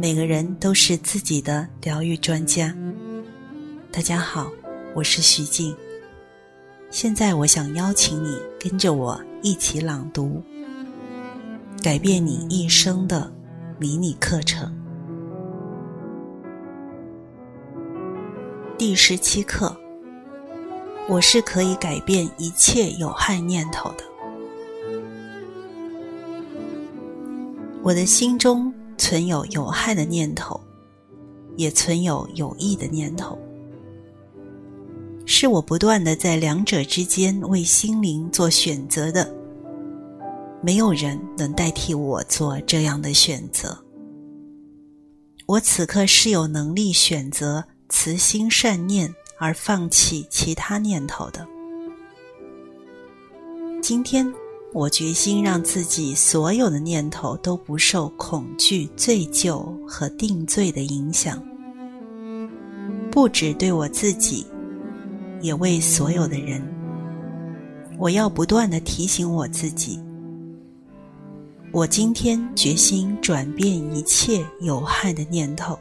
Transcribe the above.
每个人都是自己的疗愈专家。大家好，我是徐静。现在我想邀请你跟着我一起朗读《改变你一生的迷你课程》第十七课。我是可以改变一切有害念头的。我的心中。存有有害的念头，也存有有益的念头，是我不断的在两者之间为心灵做选择的。没有人能代替我做这样的选择。我此刻是有能力选择慈心善念而放弃其他念头的。今天。我决心让自己所有的念头都不受恐惧、罪疚和定罪的影响，不只对我自己，也为所有的人。我要不断的提醒我自己：我今天决心转变一切有害的念头，